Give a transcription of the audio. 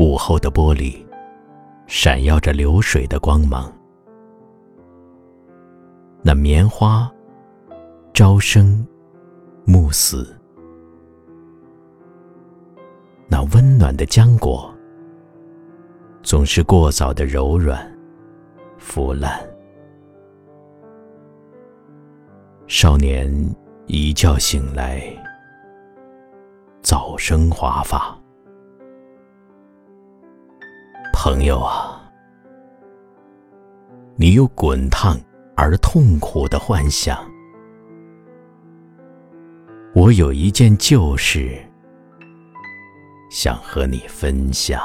午后的玻璃，闪耀着流水的光芒。那棉花，朝生，暮死。那温暖的浆果，总是过早的柔软、腐烂。少年一觉醒来，早生华发。朋友啊，你有滚烫而痛苦的幻想，我有一件旧事想和你分享。